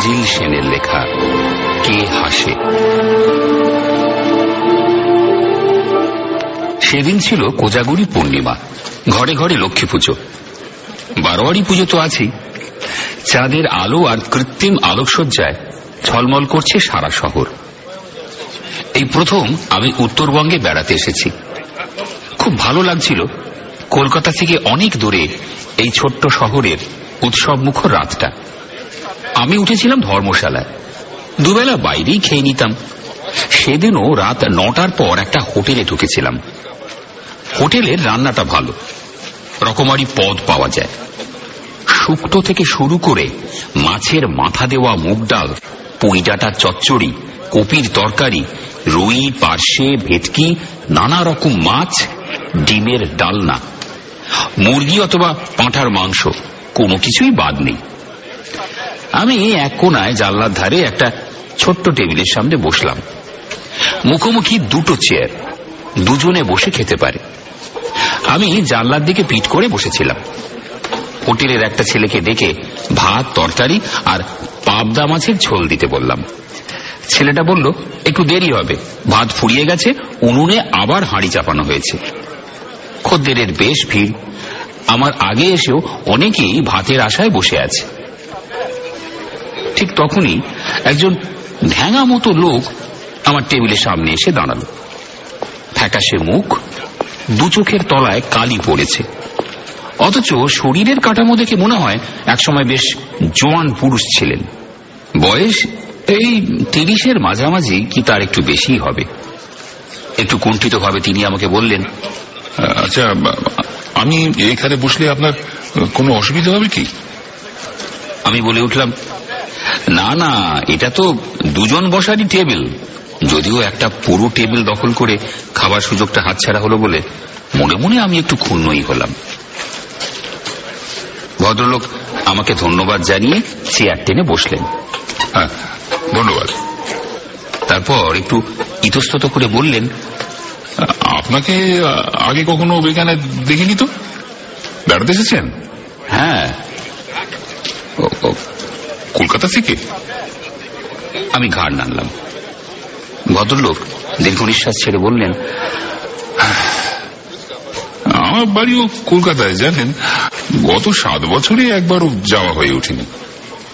মঞ্জিল সেনের লেখা, কে হাসে? সেদিন ছিল কোজাগুড়ি পূর্ণিমা, ঘরে ঘরে লক্ষ্মী পুজো। বারোয়ারি পুজো তো আছেই। চাঁদের আলো আর কৃত্রিম আলোকসজ্জায় ঝলমল করছে সারা শহর। এই প্রথম আমি উত্তরবঙ্গে বেড়াতে এসেছি। খুব ভালো লাগছিল। কলকাতা থেকে অনেক দূরে এই ছোট্ট শহরের উৎসব মুখর রাতটা। আমি উঠেছিলাম ধর্মশালায়। দুবেলা বাইরেই খেয়ে নিতাম। সেদিনও রাত নটার পর একটা হোটেলে ঢুকেছিলাম। হোটেলের রান্নাটা ভালো। রকমারি পদ পাওয়া যায়। শুক্তো থেকে শুরু করে মাছের মাথা দেওয়া মুগ ডাল, পুঁইডাটা চচ্চড়ি, কপির তরকারি, রুই, পার্শে, ভেটকি, নানা রকম মাছ, ডিমের ডালনা। মুরগি অথবা পাঁঠার মাংস, কোনো কিছুই বাদ নেই। আমি এক কোনায় জানলার ধারে একটা ছোট্ট টেবিলের সামনে বসলাম। মুখোমুখি দুটো চেয়ার, দুজনে বসে খেতে পারে। আমি জানলার দিকে পিট করে বসেছিলাম। হোটেলের একটা ছেলেকে ডেকে ভাত, তরকারি আর পাবদা মাছের ঝোল দিতে বললাম। ছেলেটা বলল, একটু দেরি হবে। ভাত ফুরিয়ে গেছে, উনুনে আবার হাঁড়ি চাপানো হয়েছে। খদ্দেরের বেশ ভিড়। আমার আগে এসেও অনেকেই ভাতের আশায় বসে আছে। ঠিক তখনই একজন ঢ্যাঙা মতো লোক আমার টেবিলের সামনে এসে দাঁড়াল। ফ্যাকাশে মুখ দু চোখের তলায় কালি পড়েছে। অথচ শরীরের কাঠামো দেখে মনে হয় একসময় বেশ জোয়ান পুরুষ ছিলেন। বয়স এই তিরিশের মাঝামাঝি কি তার একটু বেশি হবে। একটু কুণ্ঠিত ভাবে তিনি আমাকে বললেন আচ্ছা আমি এখানে বসলে আপনার কোনো অসুবিধা হবে কি? আমি বলে উঠলাম না না এটা তো দুজন বসারই টেবিল যদিও একটা পুরো টেবিল দখল করে খাবার সুযোগটা হাতছাড়া হলো বলে মনে মনে আমি একটু ক্ষুণ্ণই হলাম। ভদ্রলোক আমাকে ধন্যবাদ জানিয়ে চেয়ার টেনে বসলেন। হ্যাঁ ধন্যবাদ। তারপর একটু ইতস্তত করে বললেন আপনাকে আগে কখনো এখানে দেখিনি তো? বেড়াতে এসেছেন? হ্যাঁ। ও- ও, কলকাতা থেকে? আমি ঘাড় নাড়লাম। ভদ্রলোক দীর্ঘ নিঃশ্বাস ছেড়ে বললেন, আমার বাড়িও কলকাতায়, জানেন? গত সাত বছরে একবারও যাওয়া হয়ে ওঠেনি।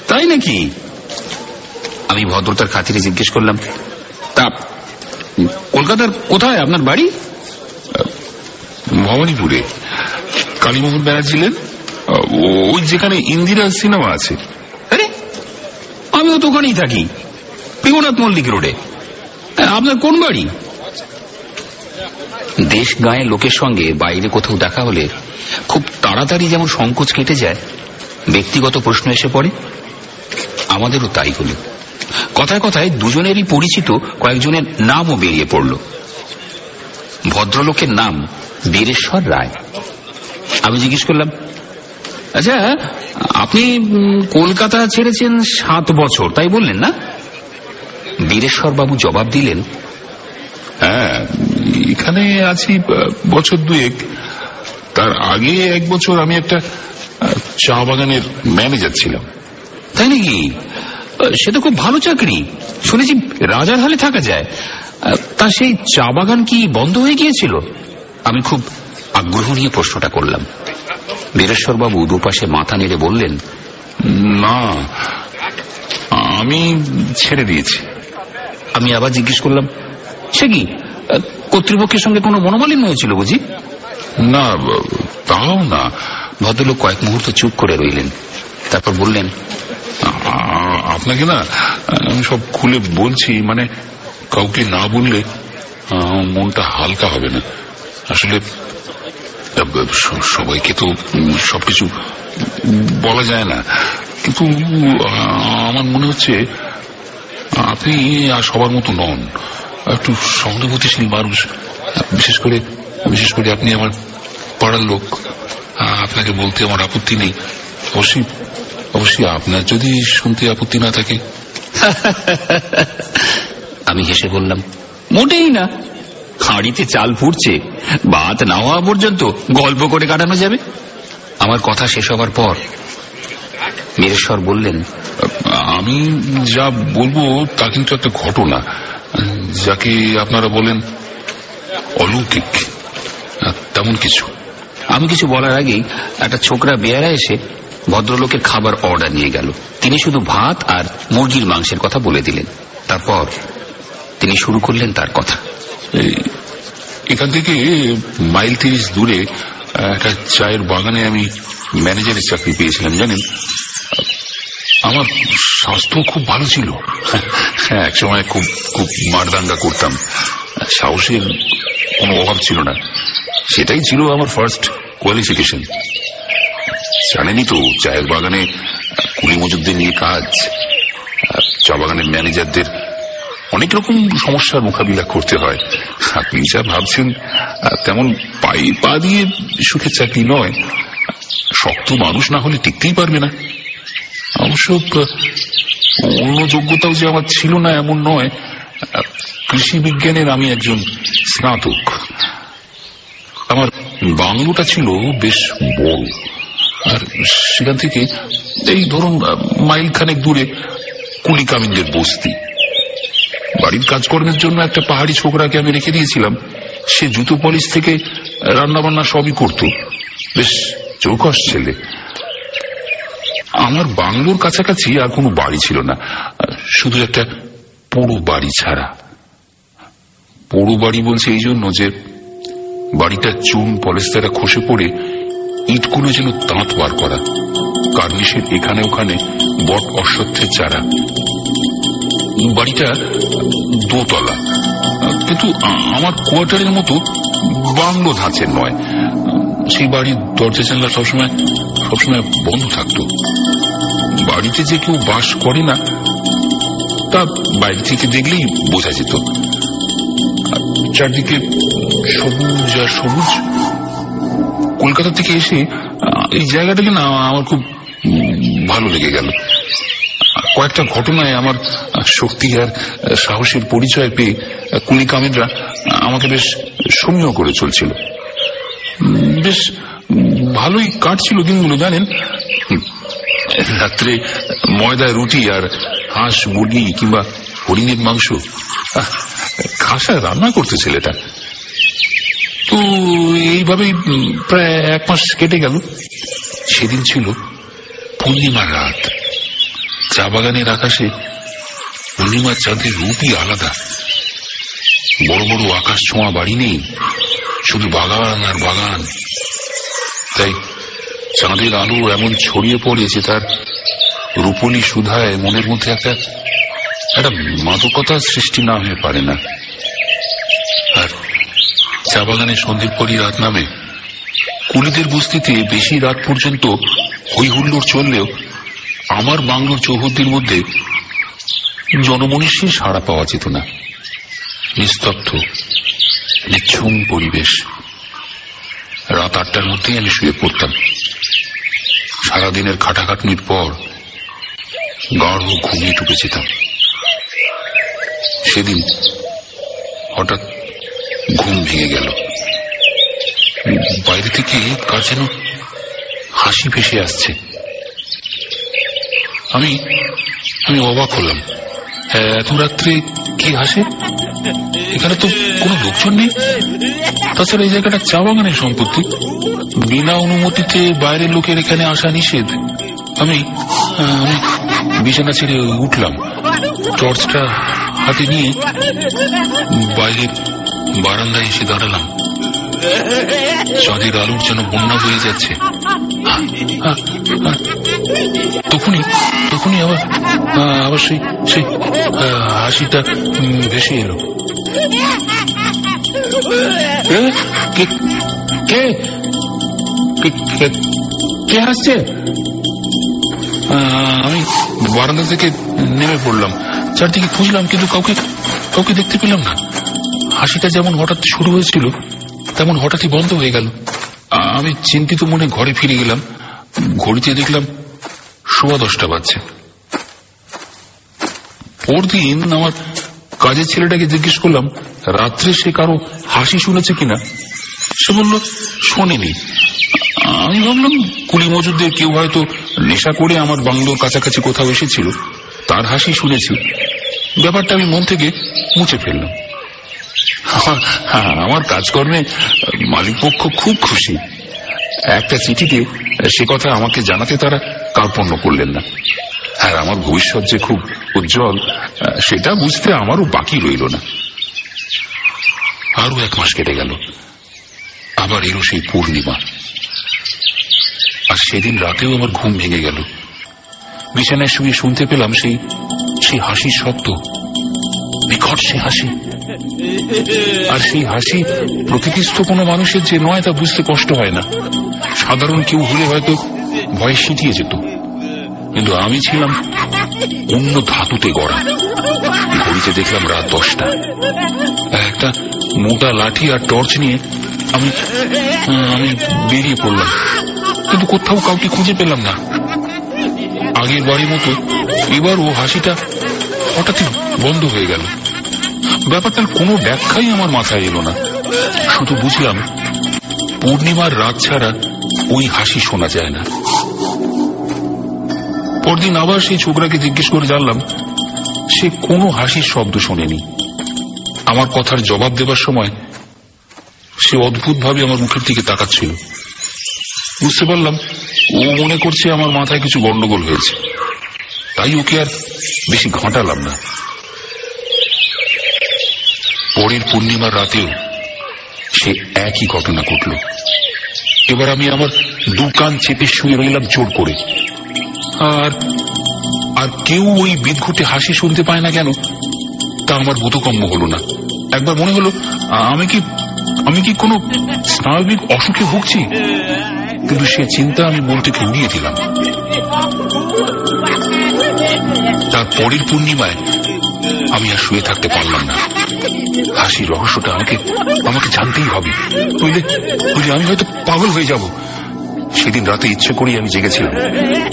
তাই নাকি? আমি ভদ্রতার খাতিরে জিজ্ঞেস করলাম, তা কলকাতার কোথায়? আপনার বাড়ি? ভবানীপুরে। কালীমোহন ব্যানার্জি ওই যেখানে ইন্দিরা সিনেমা আছে। আমিও তো ওখানেই থাকি পিগনাথ মল্লিক রোডে। হ্যাঁ, আপনার কোন বাড়ি? দেশ গাঁয়ের লোকের সঙ্গে বাইরে কোথাও দেখা হলে খুব তাড়াতাড়ি যেমন সংকোচ কেটে যায় ব্যক্তিগত প্রশ্ন এসে পড়ে। আমাদেরও তাই হল। কথায় কথায় দুজনেরই পরিচিত কয়েকজনের নামও বেরিয়ে পড়ল। ভদ্রলোকের নাম বীরেশ্বর রায়। আমি জিজ্ঞেস করলাম আচ্ছা আপনি কলকাতা ছেড়েছেন সাত বছর তাই বললেন না? বীরেশ্বর বাবু জবাব দিলেন হ্যাঁ এখানে আছি বছর দুয়েক। তার আগে এক বছর আমি একটা চা বাগানের ম্যানেজার ছিলাম। তাই নাকি? সে তো খুব ভালো চাকরি। শুনেছি রাজার হালে থাকা যায়। তা সেই চা বাগান কি বন্ধ হয়ে গিয়েছিল? আমি খুব আগ্রহ নিয়ে প্রশ্নটা করলাম। বীরেশ্বর বাবু দুপাশে মাথা নেড়ে বললেন না আমি ছেড়ে দিয়েছি। আমি আবার জিজ্ঞেস করলাম, সে কি, কর্তৃপক্ষের সঙ্গে কোনো মনোমালিন্য হয়েছিল বুঝি? না, তাও না। ভদ্রলোক কয়েক মুহূর্ত চুপ করে রইলেন। তারপর বললেন, আপনাকে না, আমি সব খুলে বলছি মানে কাউকে না বললে মনটা হালকা হবে না। আসলে সবাইকে তো সবকিছু বলা যায় না। কিন্তু আমার মনে হচ্ছে, আপনি আর সবার মতো নন। একটু সহানুভূতিশীল মানুষ। বিশেষ করে বিশেষ করে আপনি আমার পাড়ার লোক। আপনাকে বলতে আমার আপত্তি নেই। অবশ্যই অবশ্যই আপনার যদি শুনতে আপত্তি না থাকে। আমি হেসে বললাম, মোটেই না। খাঁড়িতে চাল ফুটছে ভাত না হওয়া পর্যন্ত গল্প করে কাটানো যাবে। আমার কথা শেষ হবার পর বীরেশ্বর বললেন আমি যা বলব তা কিন্তু একটা ঘটনা যাকে আপনারা বলেন অলৌকিক তেমন কিছু। আমি কিছু বলার আগেই একটা ছোকরা বেয়ারা এসে ভদ্রলোকের খাবার অর্ডার নিয়ে গেল। তিনি শুধু ভাত আর মুরগির মাংসের কথা বলে দিলেন। তারপর তিনি শুরু করলেন তার কথা। এখান থেকে মাইল তিরিশ দূরে একটা চায়ের বাগানে আমি ম্যানেজারের চাকরি পেয়েছিলাম, জানেন? আমার স্বাস্থ্য খুব ভালো ছিল। হ্যাঁ একসময় খুব খুব মারদাঙ্গা করতাম। সাহসের কোনো অভাব ছিল না। সেটাই ছিল আমার ফার্স্ট কোয়ালিফিকেশন জানেনই তো, চায়ের বাগানে কুলি মজুরদের নিয়ে কাজ চা বাগানের ম্যানেজারদের অনেক রকম সমস্যার মোকাবিলা করতে হয়। আপনি যা ভাবছেন তেমন পায়ে পা দিয়ে সুখের চাকরি নয়। শক্ত মানুষ না হলে টিকতেই পারবে না। অবশ্য অন্য যোগ্যতাও যে আমার ছিল না এমন নয়। কৃষি বিজ্ঞানের আমি একজন স্নাতক। আমার বাংলোটা ছিল বেশ বড়। আর সেখান থেকে, এই ধরুন মাইল খানেক দূরে কুলি কামিনদের বস্তি। বাড়ির কাজকর্মের জন্য একটা পাহাড়ি ছোকরাকে আমি রেখে দিয়েছিলাম। সে জুতো পলিশ থেকে রান্না বান্না সবই করত। বেশ চৌকস ছেলে। আমার বাংলোর কাছাকাছি আর কোনো বাড়ি ছিল না। শুধু একটা পোড়ো বাড়ি ছাড়া। পোড়ো বাড়ি বলছে এই জন্য যে বাড়িটা চুন পলেস্তারা খসে পড়ে ইটগুলো যেন তাঁত বার করা। কার্নিশের এখানে ওখানে বট অশ্বত্থের চারা। বাড়িটা দোতলা। কিন্তু আমার কোয়ার্টারের মতো বাংলো ধাঁচের নয়। সেই বাড়ির দরজা জানলা সবসময় সবসময় বন্ধ থাকতো। বাড়িতে যে কেউ বাস করে না, তা বাইরে থেকে দেখলেই বোঝা যেত। চারদিকে সবুজ আর সবুজ। কলকাতা থেকে এসে এই জায়গাটাকে না আমার খুব ভালো লেগে গেল। কয়েকটা ঘটনায় আমার শক্তি আর সাহসের পরিচয় পেয়ে কুলি কামিনরা আমাকে বেশ সৌম্য করে চলছিল। বেশ ভালোই কাটছিল দিনগুলো, জানেন? রাত্রে ময়দায় রুটি আর হাঁস, মুরগি কিংবা হরিণের মাংস। খাসা রান্না করতে ছেলেটা। তো এইভাবেই প্রায় এক মাস কেটে গেল। সেদিন ছিল পূর্ণিমার রাত। চা বাগানের আকাশে পূর্ণিমার চাঁদের রূপই আলাদা। বড় বড় আকাশ ছোঁয়া বাড়ি নেই, শুধু বাগান আর বাগান। তাই চাঁদের আলো এমন ছড়িয়ে পড়ে যে তার রূপলি সুধায় মনের মধ্যে একটা একটা মাদকতার সৃষ্টি না হয়ে পারে না। আর চা বাগানে সন্ধ্যের পরই রাত নামে। কুলিদের বস্তিতে বেশি রাত পর্যন্ত হই হুল্লোড় চললেও আমার বাংলোর চৌহদ্দির মধ্যে জনমনীষীর সাড়া পাওয়া যেত না। নিস্তব্ধ, নিচ্ছুম পরিবেশ। রাত আটটার মধ্যেই আমি শুয়ে পড়তাম। সারাদিনের খাটাখাটনির পর গাঢ় ঘুমিয়ে টুকে যেতাম। সেদিন হঠাৎ ঘুম ভেঙে গেল। বাইরে থেকে কার যেন হাসি ভেসে আসছে। আমি আমি অবাক হলাম। এত রাত্রে কে হাসে? এখানে তো কোনো লোকজন নেই। তাছাড়া এই জায়গাটা চা বাগানের সম্পত্তি। বিনা অনুমতিতে বাইরের লোকের এখানে আসা নিষেধ। আমি বিছানা ছেড়ে উঠলাম। টর্চটা হাতে নিয়ে বাইরের বারান্দায় এসে দাঁড়ালাম। চাঁদের আলোর যেন বন্যা হয়ে যাচ্ছে। তখনই তখনই আবার আবার সেই সেই হাসিটা ভেসে এলো। কে হাসছে? আমি বারান্দা থেকে নেমে পড়লাম। চারদিকে খুঁজলাম, কিন্তু কাউকে কাউকে দেখতে পেলাম না। হাসিটা যেমন হঠাৎ শুরু হয়েছিল, তেমন হঠাৎই বন্ধ হয়ে গেল। আমি চিন্তিত মনে ঘরে ফিরে গেলাম। ঘড়িতে দেখলাম সোয়া দশটা বাজছে। পরদিন আমার কাজের ছেলেটাকে জিজ্ঞেস করলাম, রাত্রে সে কারও হাসি শুনেছে কিনা? সে বলল, শোনেনি। আমি ভাবলাম, কুলি মজুরদের কেউ হয়তো নেশা করে আমার বাংলোর কাছাকাছি কোথাও এসেছিল, তার হাসি শুনেছি। ব্যাপারটা আমি মন থেকে মুছে ফেললাম। আমার- কাজকর্মে মালিকপক্ষ খুব খুশি। একটা চিঠিতে সে কথা আমাকে জানাতে তারা কার্পণ্য করলেন না। আর আমার ভবিষ্যৎ যে খুব উজ্জ্বল সেটা বুঝতে আমারও বাকি রইল না। আরও এক মাস কেটে গেল। আবার এলো সেই পূর্ণিমা। আর সেদিন রাতেও আমার ঘুম ভেঙে গেল। বিছানায় শুয়ে শুনতে পেলাম সেই সেই হাসির শব্দ। বিকট সে হাসি। আর সেই হাসি প্রকৃতিস্থ কোনো মানুষের যে নয় তা বুঝতে কষ্ট হয় না। সাধারণ কেউ হলে হয়তো ভয়ে সিটিয়ে যেত। কিন্তু আমি ছিলাম অন্য ধাতুতে গড়া। ঘড়িতে দেখলাম রাত দশটা। একটা মোটা লাঠি আর টর্চ নিয়ে আমি আমি বেরিয়ে পড়লাম। কিন্তু কোথাও কাউকে খুঁজে পেলাম না। আগের বাড়ির মতো এবার ও হাসিটা হঠাৎই বন্ধ হয়ে গেল। ব্যাপারটার কোনো ব্যাখ্যাই আমার মাথায় এলো না। শুধু বুঝলাম, পূর্ণিমার রাত ছাড়া ওই হাসি শোনা যায় না। পরদিন আবার সেই ছোকরাকে জিজ্ঞেস করে জানলাম, সে কোনো হাসির শব্দ শোনেনি। আমার কথার জবাব দেবার সময় সে অদ্ভুতভাবে আমার মুখের দিকে তাকাচ্ছিল। বুঝতে পারলাম, ও মনে করছে আমার মাথায় কিছু গন্ডগোল হয়েছে। তাই ওকে আর বেশি ঘাঁটালাম না। পরের পূর্ণিমার রাতেও সে একই ঘটনা ঘটল। এবার আমি আমার দু কান চেপে শুয়ে রইলাম জোর করে। আর আর কেউ ওই বিদঘুটে হাসি শুনতে পায় না কেন? তা আমার বোধকম্য হলো না। একবার মনে হলো আমি কি আমি কি কোনো স্নায়বিক অসুখে ভুগছি? কিন্তু সে চিন্তা আমি মন থেকে উড়িয়ে দিলাম। তার পরের পূর্ণিমায় আমি আর শুয়ে থাকতে পারলাম না। হাসির রহস্যটা আমাকে আমাকে জানতেই হবে। বুঝলে বুঝলে আমি হয়তো পাগল হয়ে যাব। সেদিন রাতে ইচ্ছে করেই আমি জেগেছিলাম।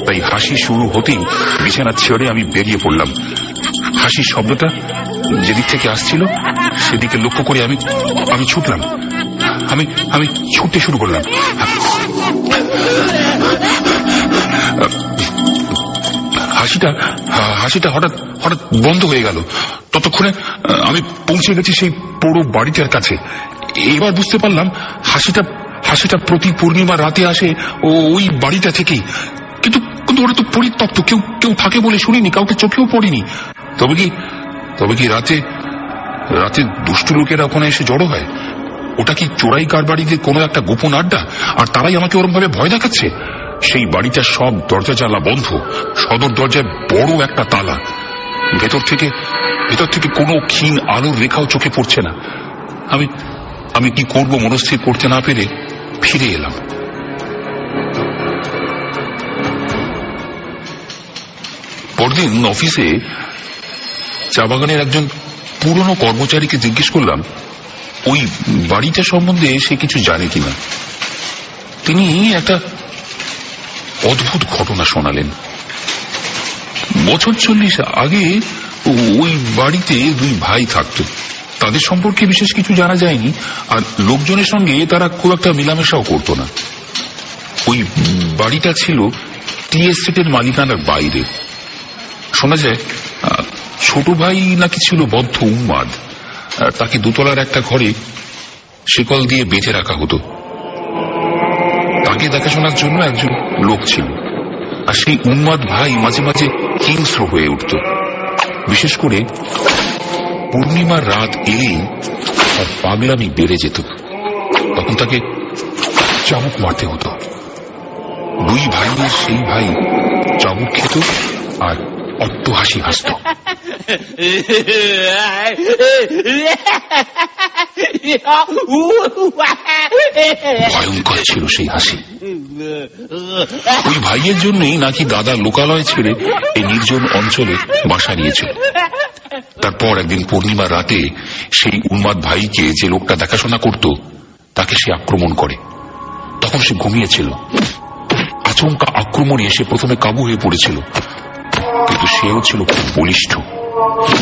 তাই হাসি শুরু হতেই বিছানা ছেড়ে আমি বেরিয়ে পড়লাম। হাসির শব্দটা যেদিক থেকে আসছিল, সেদিকে লক্ষ্য করে আমি আমি ছুটলাম। আমি আমি ছুটতে শুরু করলাম। হাসিটা হাসিটা হঠাৎ হঠাৎ বন্ধ হয়ে গেল। ততক্ষণে, আমি পৌঁছে গেছি সেই পোড়ো বাড়িটার কাছে। এবার বুঝতে পারলাম হাসিটা হাসিটা প্রতি পূর্ণিমা রাতে আসে ও ওই বাড়িটা থেকেই কিন্তু কিন্তু ওরা তো পরিত্যক্ত, কেউ কেউ থাকে বলে শুনিনি, কাউকে চোখেও পড়িনি। তবে কি তবে কি রাতে রাতে দুষ্টু লোকেরা ওখানে এসে জড়ো হয়? ওটা কি চোরাই কার বাড়িতে কোনো একটা গোপন আড্ডা? আর তারাই আমাকে ওরম ভাবে ভয় দেখাচ্ছে? সেই বাড়িটার সব দরজা জানলা বন্ধ, সদর দরজায় বড় একটা তালা। ভেতর থেকে ভেতর থেকে কোনো ক্ষীণ আলোর রেখাও চোখে পড়ছে না। আমি আমি কি করব মনস্থির করতে না পেরে? ফিরে এলাম। পরদিন অফিসে চা বাগানের একজন পুরনো কর্মচারীকে জিজ্ঞেস করলাম, ওই বাড়িটা সম্বন্ধে সে কিছু জানে কিনা? তিনি একটা অদ্ভুত ঘটনা শোনালেন। বছর চল্লিশ আগে ওই বাড়িতে দুই ভাই থাকত। তাদের সম্পর্কে বিশেষ কিছু জানা যায়নি, আর লোকজনের সঙ্গে তারা খুব একটা মেলামেশাও করত না। ওই বাড়িটা ছিল টি এস্টেটের মালিকানার বাইরে। শোনা যায় ছোট ভাই নাকি ছিল বদ্ধ উন্মাদ তাকে দোতলার একটা ঘরে শিকল দিয়ে বেঁধে রাখা হতো। তাকে দেখাশোনার জন্য একজন লোক ছিল। আর সেই উন্মাদ ভাই মাঝে মাঝে হিংস্র হয়ে উঠত। বিশেষ করে পূর্ণিমার রাত এলেই তার পাগলামি বেড়ে যেত। তখন তাকে চাবুক মারতে হতো। দুই ভাইয়ের সেই ভাই চাবুক খেত আর অট্ট হাসি হাসত। ভয়ঙ্কর ছিল সেই হাসি। ওই ভাইয়ের জন্যই নাকি দাদা লোকালয় ছেড়ে এই নির্জন অঞ্চলে বাসা নিয়েছিল। তারপর একদিন পূর্ণিমা রাতে সেই উন্মাদ ভাইকে যে লোকটা দেখাশোনা করত, তাকে সে আক্রমণ করে। তখন সে ঘুমিয়েছিল। আচমকা আক্রমণে সে প্রথমে কাবু হয়ে পড়েছিল। কিন্তু সেও ছিল খুব বলিষ্ঠ।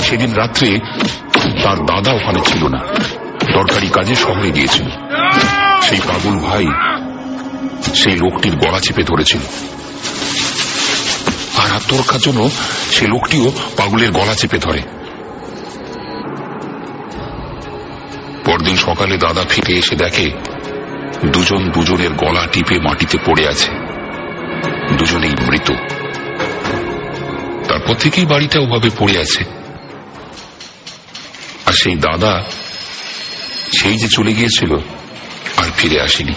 সেদিন রাত্রে তার দাদা ওখানে ছিল না। দরকারি কাজে শহরে গিয়েছিল। সেই পাগল ভাই সেই লোকটির গলা চেপে ধরেছিল। আর আত্মরক্ষার জন্য সে লোকটিও পাগলের গলা চেপে ধরে। পরদিন সকালে দাদা ফিরে এসে দেখে, দুজন দুজনের গলা টিপে মাটিতে পড়ে আছে। দুজনেই মৃত। তারপর থেকেই বাড়িটা ওভাবে পড়ে আছে। আর সেই দাদা, সেই যে চলে গিয়েছিল, আর ফিরে আসেনি।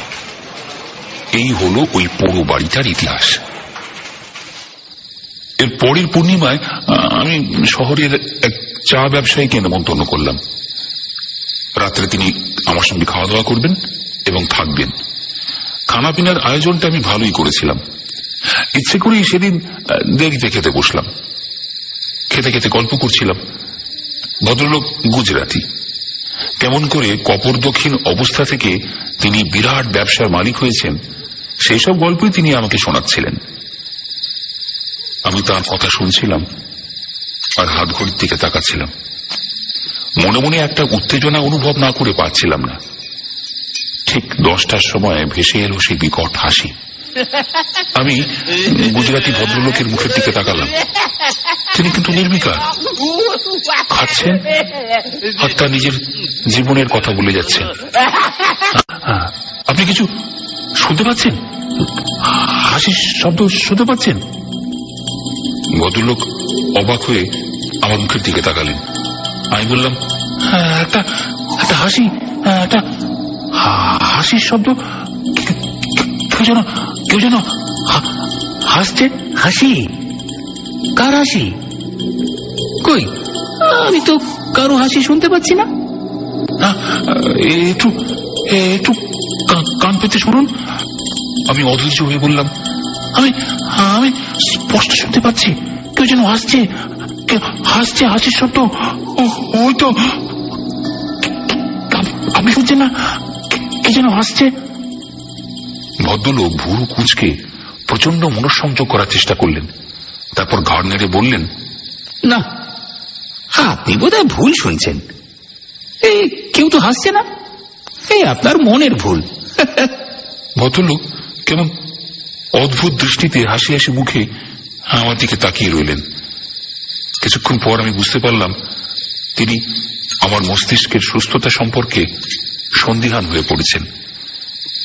এই হলো ওই পুরো বাড়িটার ইতিহাস। এর পরের পূর্ণিমায় আমি শহরের এক চা ব্যবসায়ীকে নেমন্তন্ন করলাম। রাত্রে তিনি আমার সঙ্গে খাওয়া দাওয়া করবেন এবং থাকবেন। খানাপিনার আয়োজনটা আমি ভালোই করেছিলাম। ইচ্ছে করেই সেদিন দেরিতে খেতে বসলাম। খেতে খেতে গল্প করছিলাম। ভদ্রলোক গুজরাটি। কেমন করে কপর দক্ষিণ অবস্থা থেকে তিনি বিরাট ব্যবসার মালিক হয়েছেন, সেই সব গল্পই তিনি আমাকে শোনাচ্ছিলেন। আমি তার কথা শুনছিলাম আর হাত ঘড়ির দিকে তাকাচ্ছিলাম। মনে মনে একটা উত্তেজনা অনুভব না করে পাচ্ছিলাম না। ঠিক দশটার সময় ভেসে এলো সেই বিকট হাসি। আমি গুজরাটি ভদ্রলোকের মুখের দিকে তাকালাম। তিনি কিন্তু নির্বিকার। খাচ্ছেন? আর তার নিজের জীবনের কথা বলে যাচ্ছেন আপনি কিছু শুনতে পাচ্ছেন? হাসির শব্দ শুনতে পাচ্ছেন? ভদ্রলোক অবাক হয়ে আমার মুখের দিকে তাকালেন। আমি বললাম "হ্যাঁ, একটা একটা হাসি একটা হাসির শব্দ কেউ যেন কেউ যেন হাসছে? হাসি? কার হাসি? কই? আমি তো কারও হাসি শুনতে পাচ্ছি না। একটু একটু কান পেতে শুনুন। আমি অধৈর্য হয়ে বললাম আমি আমি স্পষ্ট শুনতে পাচ্ছি। কেউ যেন হাসছে কেউ হাসছে হাসির শব্দ। ওই তো। আপ- আপনি শুনছেন না। কে- যেন হাসছে ভদ্রলোক ভুরু কুচকে প্রচণ্ড মনঃসংযোগ করার চেষ্টা করলেন। তারপর ঘাড় নেড়ে বললেন না আপনি বোধহয় ভুল শুনছেন। এই কেউ তো হাসছে না? এই আপনার মনের ভুল। ভদ্রলোক কেমন অদ্ভুত দৃষ্টিতে হাসি হাসি মুখে আমার দিকে তাকিয়ে রইলেন। কিছুক্ষণ পর আমি বুঝতে পারলাম তিনি আমার মস্তিষ্কের সুস্থতা সম্পর্কে সন্দিহান হয়ে পড়েছেন।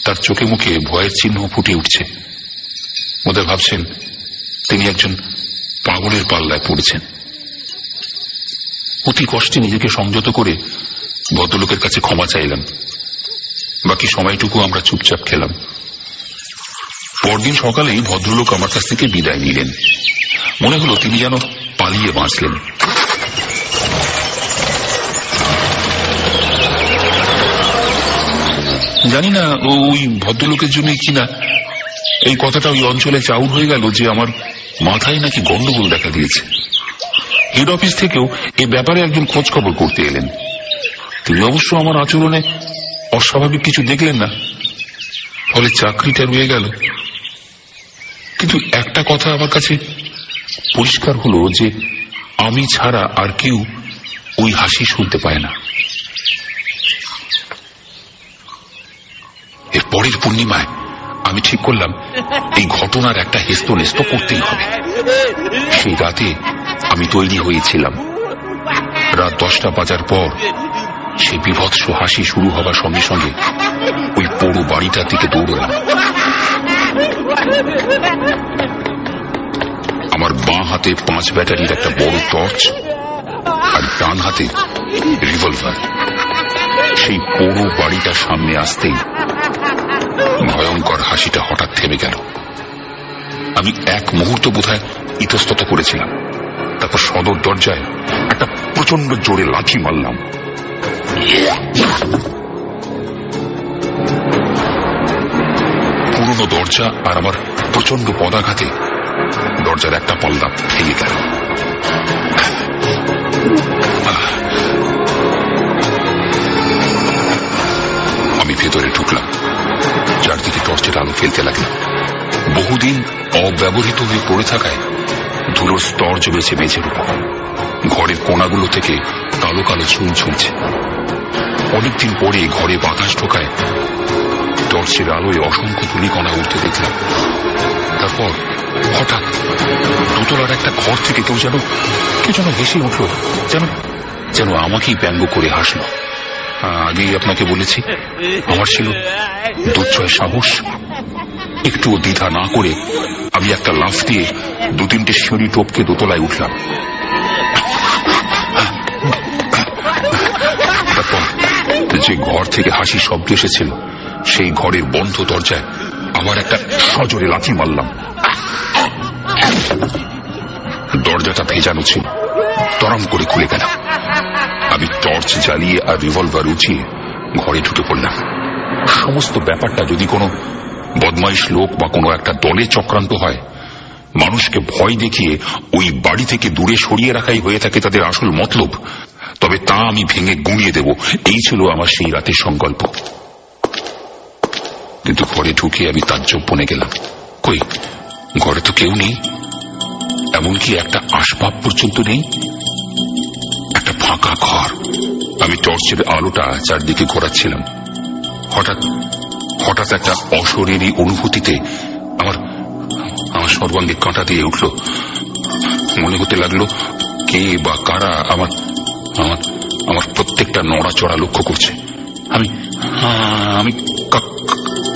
তার চোখে মুখে ভয়ের চিহ্ন ফুটে উঠছে। ওদের ভাবছেন, তিনি একজন পাগলের পাল্লায় পড়েছেন। অতি কষ্টে নিজেকে সংযত করে ভদ্রলোকের কাছে ক্ষমা চাইলাম। বাকি সময়টুকু আমরা চুপচাপ খেলাম। পরদিন সকালেই ভদ্রলোক আমার কাছ থেকে বিদায় নিলেন। মনে হলো তিনি যেন পালিয়ে বাঁচলেন। জানি না, ও- ওই ভদ্রলোকের জন্য কিনা। এই কথাটা ওই অঞ্চলে চাউর হয়ে গেল যে আমার মাথায় নাকি গন্ডগোল দেখা দিয়েছে। হেড অফিস থেকেও এ ব্যাপারে একজন খোঁজ খবর করতে এলেন। তিনি অবশ্য আমার আচরণে অস্বাভাবিক কিছু দেখলেন না। ফলে চাকরিটা রয়ে গেল। কিন্তু একটা কথা আমার কাছে পরিষ্কার হলো যে আমি ছাড়া আর কেউ ওই হাসি শুনতে পায় না। পরের পূর্ণিমায় আমি ঠিক করলাম, এই ঘটনার একটা হেস্ত নেস্ত করতেই হবে। সেই রাতে আমি তৈরি হয়েছিলাম। রাত দশটা বাজার পর সেই বিভৎস হাসি শুরু হবার সঙ্গে সঙ্গে ওই পুরো বাড়িটার দিকে দৌড়লাম। আমার বাঁ হাতে পাঁচ ব্যাটারির একটা বড় টর্চ আর ডান হাতে রিভলভার। সেই পুরো বাড়িটার সামনে আসতেই ভয়ঙ্কর হাসিটা হঠাৎ থেমে গেল। আমি এক মুহূর্ত বোধহয় ইতস্তত করেছিলাম। তারপর সদর দরজায় একটা প্রচণ্ড জোরে লাথি মারলাম। পুরনো দরজা আর আমার প্রচণ্ড পদাঘাতে দরজার একটা পাল্লা ভেঙে গেল। আমি ভেতরে ঢুকলাম। চারদিকে টর্চের আলো ফেলতে লাগলাম বহুদিন অব্যবহৃত হয়ে পড়ে থাকায় ধুলোর স্তর জমেছে মেঝের উপর। ঘরের কোনাগুলো থেকে কালো কালো চুল ঝুলছে। অনেকদিন পরে ঘরে বাতাস ঢোকায় টর্চের আলোয় অসংখ্য তুলিকণা উঠতে দেখলাম। তারপর হঠাৎ দোতলার একটা ঘর থেকে কেউ যেন কেউ যেন হেসে উঠল, যেন যেন আমাকেই ব্যঙ্গ করে হাসলো। আগেই আপনাকে বলেছি, আমার ছিল দুর্জয় সাহস। একটুও দ্বিধা না করে আমি একটা লাফ দিয়ে দু তিনটে সিঁড়ি টপকে দোতলায় উঠলাম। যে ঘর থেকে হাসি শব্দ এসেছিল, সেই ঘরের বন্ধ দরজায় আমার একটা সজোরে লাথি মারলাম। দরজাটা ভেজানো ছিল, তরম করে খুলে গেল আমি টর্চ জ্বালিয়ে আর রিভলভার উঁচিয়ে ঘরে ঢুকে পড়লাম। সমস্ত ব্যাপারটা যদি কোনো বদমাইশ লোক বা কোনো একটা দলে চক্রান্ত হয়, মানুষকে ভয় দেখিয়ে ওই বাড়ি থেকে দূরে সরিয়ে রাখাই হয়ে থাকে তাদের আসল মতলব। তবে তা আমি ভেঙে গুঁড়িয়ে দেব। এই ছিল আমার সেই রাতের সংকল্প। কিন্তু ঘরে ঢুকে আমি তাজ্জব বনে গেলাম। কই, ঘরে তো কেউ নেই। এমনকি একটা আসবাব পর্যন্ত নেই। ফাঁকা ঘর। আমি টর্চের আলোটা চারদিকে ঘোরাচ্ছিলাম। হঠাৎ হঠাৎ একটা অশরীরী অনুভূতিতে আমার আমার সর্বাঙ্গে কাঁটা দিয়ে উঠল। মনে হতে লাগল, কে বা কারা আমার আমার আমার প্রত্যেকটা নড়াচড়া লক্ষ্য করছে। আমি আমি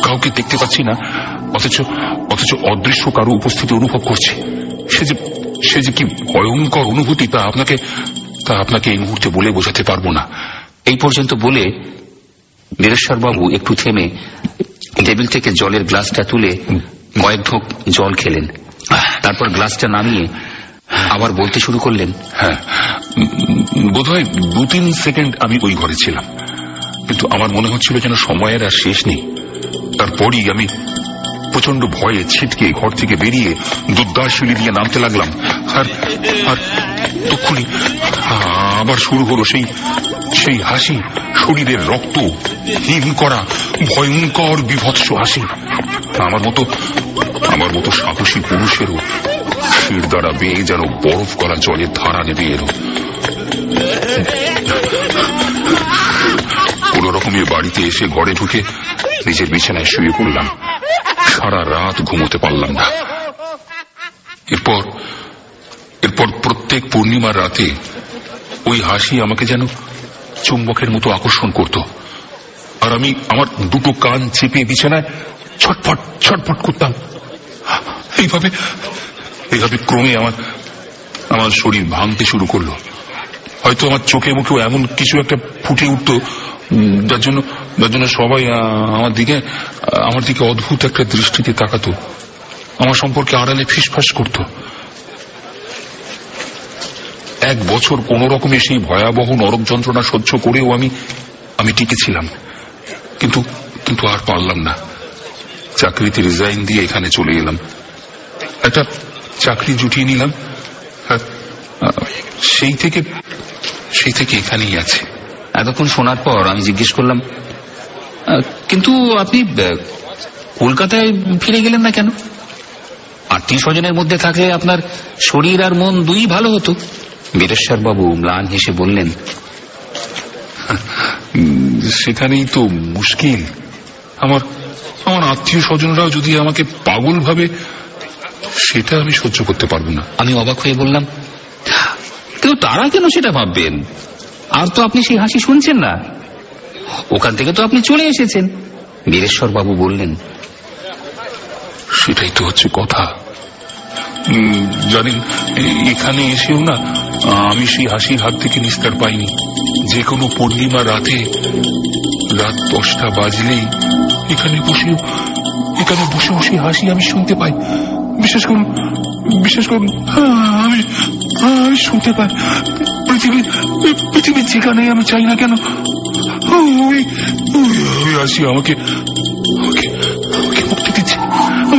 কাউকে দেখতে পাচ্ছি না, অথচ অথচ অদৃশ্য কারও উপস্থিতি অনুভব করছি। সে যে সে যে কি ভয়ঙ্কর অনুভূতি তা আপনাকে তা আপনাকে এই মুহূর্তে বলে বোঝাতে পারব না। এই পর্যন্ত বলে বীরেশ্বরবাবু একটু থেমে টেবিল থেকে জলের গ্লাসটা তুলে কয়েক ঢোক জল খেলেন। তারপর গ্লাসটা নামিয়ে আবার বলতে শুরু করলেন হ্যাঁ বোধ হয় দু তিন সেকেন্ড আমি ওই ঘরে ছিলাম। কিন্তু আমার মনে হচ্ছিল যেন সময়ের আর শেষ নেই। তারপরই আমি প্রচণ্ড ভয়ে ছিটকে ঘর থেকে বেরিয়ে দুর্দার সিঁড়ি দিয়ে নামতে লাগলাম। আর আর তক্ষুনি আবার শুরু হলো সেই সেই হাসি। শরীরের রক্ত, হিম করা, ভয়ঙ্কর বিভৎস হাসি। আমার মতো আমার মতো সাহসী পুরুষেরও শির দ্বারা বেয়ে যেন বরফ করা জলের ধারা নেমে এলো। কোন রকমের বাড়িতে এসে ঘরে ঢুকে নিজের বিছানায় শুয়ে পড়লাম। সারা রাত ঘুমোতে পারলাম না। এরপর এরপর প্রত্যেক পূর্ণিমার রাতে ওই হাসি আমাকে যেন চুম্বকের মতো আকর্ষণ করত। আর আমি আমার দুটো কান চেপে বিছানায় ছটফট ছটফট করতাম। এইভাবে এইভাবে ক্রমে আমার আমার শরীর ভাঙতে শুরু করল। হয়তো আমার চোখে মুখেও এমন কিছু একটা ফুটে উঠত, যার জন্য যার জন্য সবাই আমার দিকে আমার দিকে অদ্ভুত একটা দৃষ্টিতে তাকাতো। আমার সম্পর্কে আড়ালে ফিসফাস করত। এক বছর কোন রকমে সেই ভয়াবহ নরক যন্ত্রণা সহ্য করেও আমি আমি টিকেছিলাম। কিন্তু কিন্তু আর পারলাম না। চাকরিতে রিজাইন দিয়ে এখানে চলে এলাম। একটা চাকরি জুটিয়ে নিলাম। সেই থেকে সেই থেকে এখানেই আছে। এতক্ষণ শোনার পর আমি জিজ্ঞেস করলাম কিন্তু আপনি কলকাতায় ফিরে গেলেন না কেন? আত্মীয় স্বজনের মধ্যে থাকলে আপনার শরীর আর মন দুই ভালো হতো। বীরেশ্বরবাবু ম্লান হেসে বললেন সেখানেই তো মুশকিল। আমার আমার আত্মীয় স্বজনরাও যদি আমাকে পাগল ভাবে সেটা আমি সহ্য করতে পারব না। আমি অবাক হয়ে বললাম কিন্তু তারা কেন সেটা ভাববেন? আর তো আপনি সেই হাসি শুনছেন না। ওখান থেকে তো আপনি চলে এসেছেন। বীরেশ্বরবাবু বললেন সেটাই তো হচ্ছে কথা। জানেন এখানে এসেও না, আমি সেই হাসির হাত থেকে নিস্তার পাইনি। যে কোনো পূর্ণিমা রাতে, রাত দশটা বাজলেই এখানে বসেও, এখানে বসে বসে হাসি আমি শুনতে পাই। বিশেষ করুন বিশেষ করুন, আমি আমি শুনতে পাই। পৃথিবী পৃথিবীর যেখানে আমি চাই না কেন আমাকে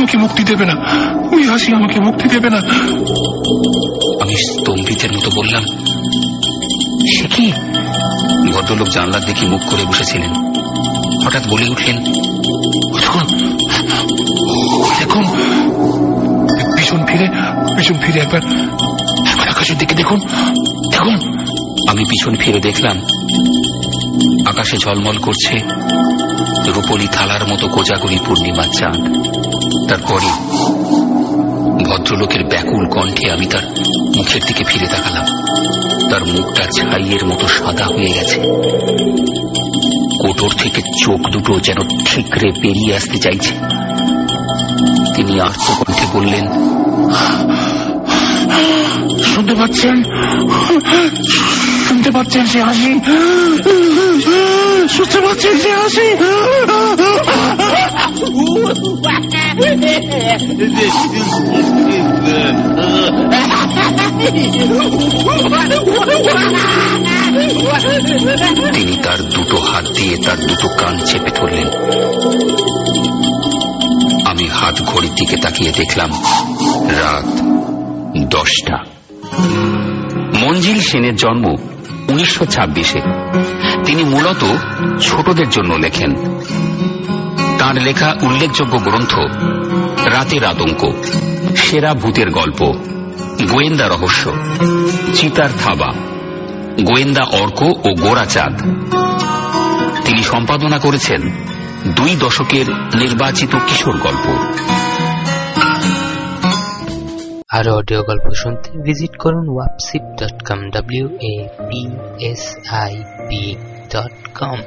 আমাকে মুক্তি দেবে না? ওই হাসি আমাকে মুক্তি দেবে না। আমি স্তম্ভিতের মতো বললাম, সে কি? ভদ্রলোক জানলার দিকে মুখ করে বসেছিলেন। হঠাৎ বলে উঠলেন দেখুন, পিছন ফিরে পিছন ফিরে একবার একবার আকাশের দিকে দেখুন দেখুন। আমি পিছন ফিরে দেখলাম, আকাশে ঝলমল করছে রূপলি থালার মতো কোজাগরি পূর্ণিমার চাঁদ। তারপরে ভদ্রলোকের ব্যাকুল কণ্ঠে আমি তার মুখের দিকে ফিরে তাকালাম। তার মুখটা ছাইয়ের মতো সাদা হয়ে গেছে। কোটর থেকে চোখ দুটো যেন ঠিকরে বেরিয়ে আসতে চাইছে। তিনি আর্তকণ্ঠে বললেন, শুনতে পাচ্ছেন? শুনতে পাচ্ছেন সে হাসি? শুনতে পাচ্ছেন সে হাসি তিনি তার দুটো হাত দিয়ে তার দুটো কান চেপে ধরলেন। আমি হাত ঘড়ির দিকে তাকিয়ে দেখলাম রাত দশটা। মঞ্জিল সেনের জন্ম উনিশশো তিনি মূলত ছোটদের জন্য লেখেন। তার লেখা উল্লেখযোগ্য গ্রন্থ রাতের আতঙ্ক, সেরা ভূতের গল্প, গোয়েন্দা রহস্য, চিতার থাবা, গোয়েন্দা অর্ক ও গোরাচাঁদ তিনি সম্পাদনা করেছেন দুই দশকের নির্বাচিত কিশোর গল্প। আরও অডিও গল্প শুনতে ভিজিট করুন ওয়াপসিপ dot com W A P S I P dot com